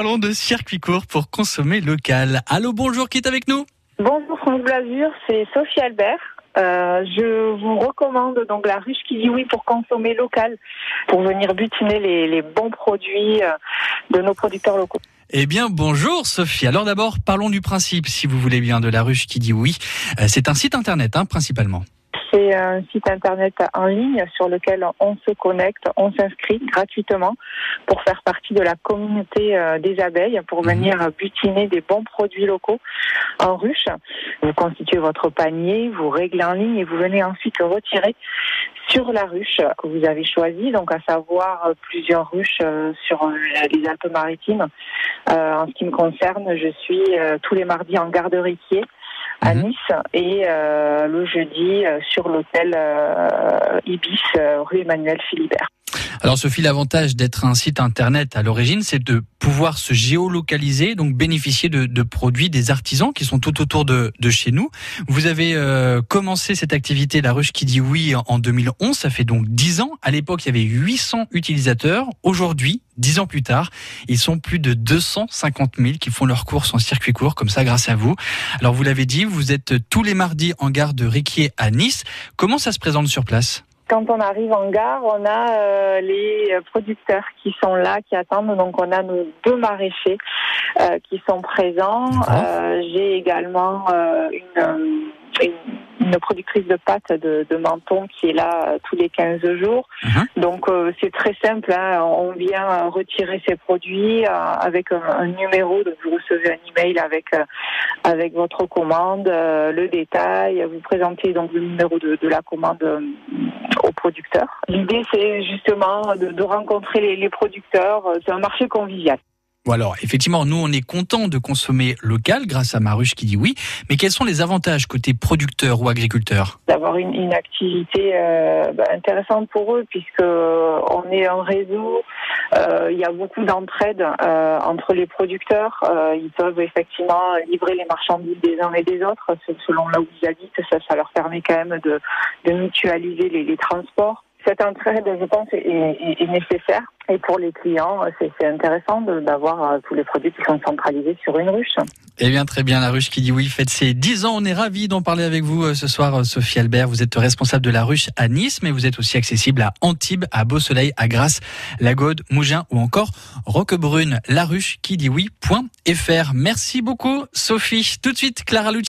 Parlons de circuit court pour consommer local. Allô, bonjour, qui est avec nous? Bonjour France Blasure, c'est Sophie Albert. Euh, je vous recommande donc la ruche qui dit oui pour consommer local, pour venir butiner les, les bons produits euh, de nos producteurs locaux. Eh bien, bonjour Sophie. Alors d'abord, parlons du principe, si vous voulez bien, de la ruche qui dit oui. Euh, C'est un site internet, hein, principalement. C'est un site internet en ligne sur lequel on se connecte, on s'inscrit gratuitement pour faire partie de la communauté euh, des abeilles, pour Mhm. venir butiner des bons produits locaux en ruche. Vous constituez votre panier, vous réglez en ligne et vous venez ensuite retirer sur la ruche que vous avez choisie, donc à savoir plusieurs ruches euh, sur euh, les Alpes-Maritimes. En ce qui me concerne, je suis tous les mardis en gare de Riquier à Mhm. Nice et euh, le jeudi euh, sur l'hôtel euh, Ibis rue Emmanuel Philibert. Alors Sophie, l'avantage d'être un site internet à l'origine, c'est de pouvoir se géolocaliser, donc bénéficier de, de produits des artisans qui sont tout autour de, de chez nous. Vous avez euh, commencé cette activité, la ruche qui dit oui, en- en 2011, ça fait donc 10 ans. À l'époque, il y avait 800 utilisateurs. Aujourd'hui, 10 ans plus tard, ils sont plus de 250 000 qui font leurs courses en circuit court, comme ça, grâce à vous. Alors vous l'avez dit, vous êtes tous les mardis en gare de Riquier à Nice. Comment ça se présente sur place? Quand on arrive en gare, on a euh, les producteurs qui sont là, qui attendent. Donc on a nos deux maraîchers euh, qui sont présents. Euh, J'ai également euh, une, euh, une, une productrice de pâtes de, de menton qui est là euh, tous les 15 jours. Mhm. Donc euh, c'est très simple. hein. On vient euh, retirer ces produits euh, avec un, un numéro. Donc vous recevez un email avec euh, avec votre commande, euh, le détail. Vous présentez donc le numéro de, de la commande euh, au producteur. L'idée c'est justement de, de rencontrer les, les producteurs. C'est un marché convivial. Bon alors, effectivement, nous, on est content de consommer local grâce à Maruche qui dit oui. Mais quels sont les avantages côté producteur ou agriculteur? D'avoir une, une activité euh, bah, intéressante pour eux puisque euh, on est un réseau. Euh, il y a beaucoup d'entraide euh, entre les producteurs. Euh, ils peuvent effectivement livrer les marchandises des uns et des autres se- selon là où ils habitent. Ça, ça leur permet quand même de, de mutualiser les, les transports. Cette entraide, je pense, est, nécessaire. Et pour les clients, c'est intéressant d'avoir euh, tous les produits qui sont centralisés sur une ruche. Eh bien, très bien, la ruche qui dit oui faites ses 10 ans. On est ravis d'en parler avec vous euh, ce soir, euh, Sophie Albert. Vous êtes responsable de la ruche à Nice, mais vous êtes aussi accessible à Antibes, à Beau Soleil, à Grasse, Lagode, Mougins ou encore Roquebrune. La ruche qui dit oui.fr. Merci beaucoup, Sophie. Tout de suite, Clara Lucci.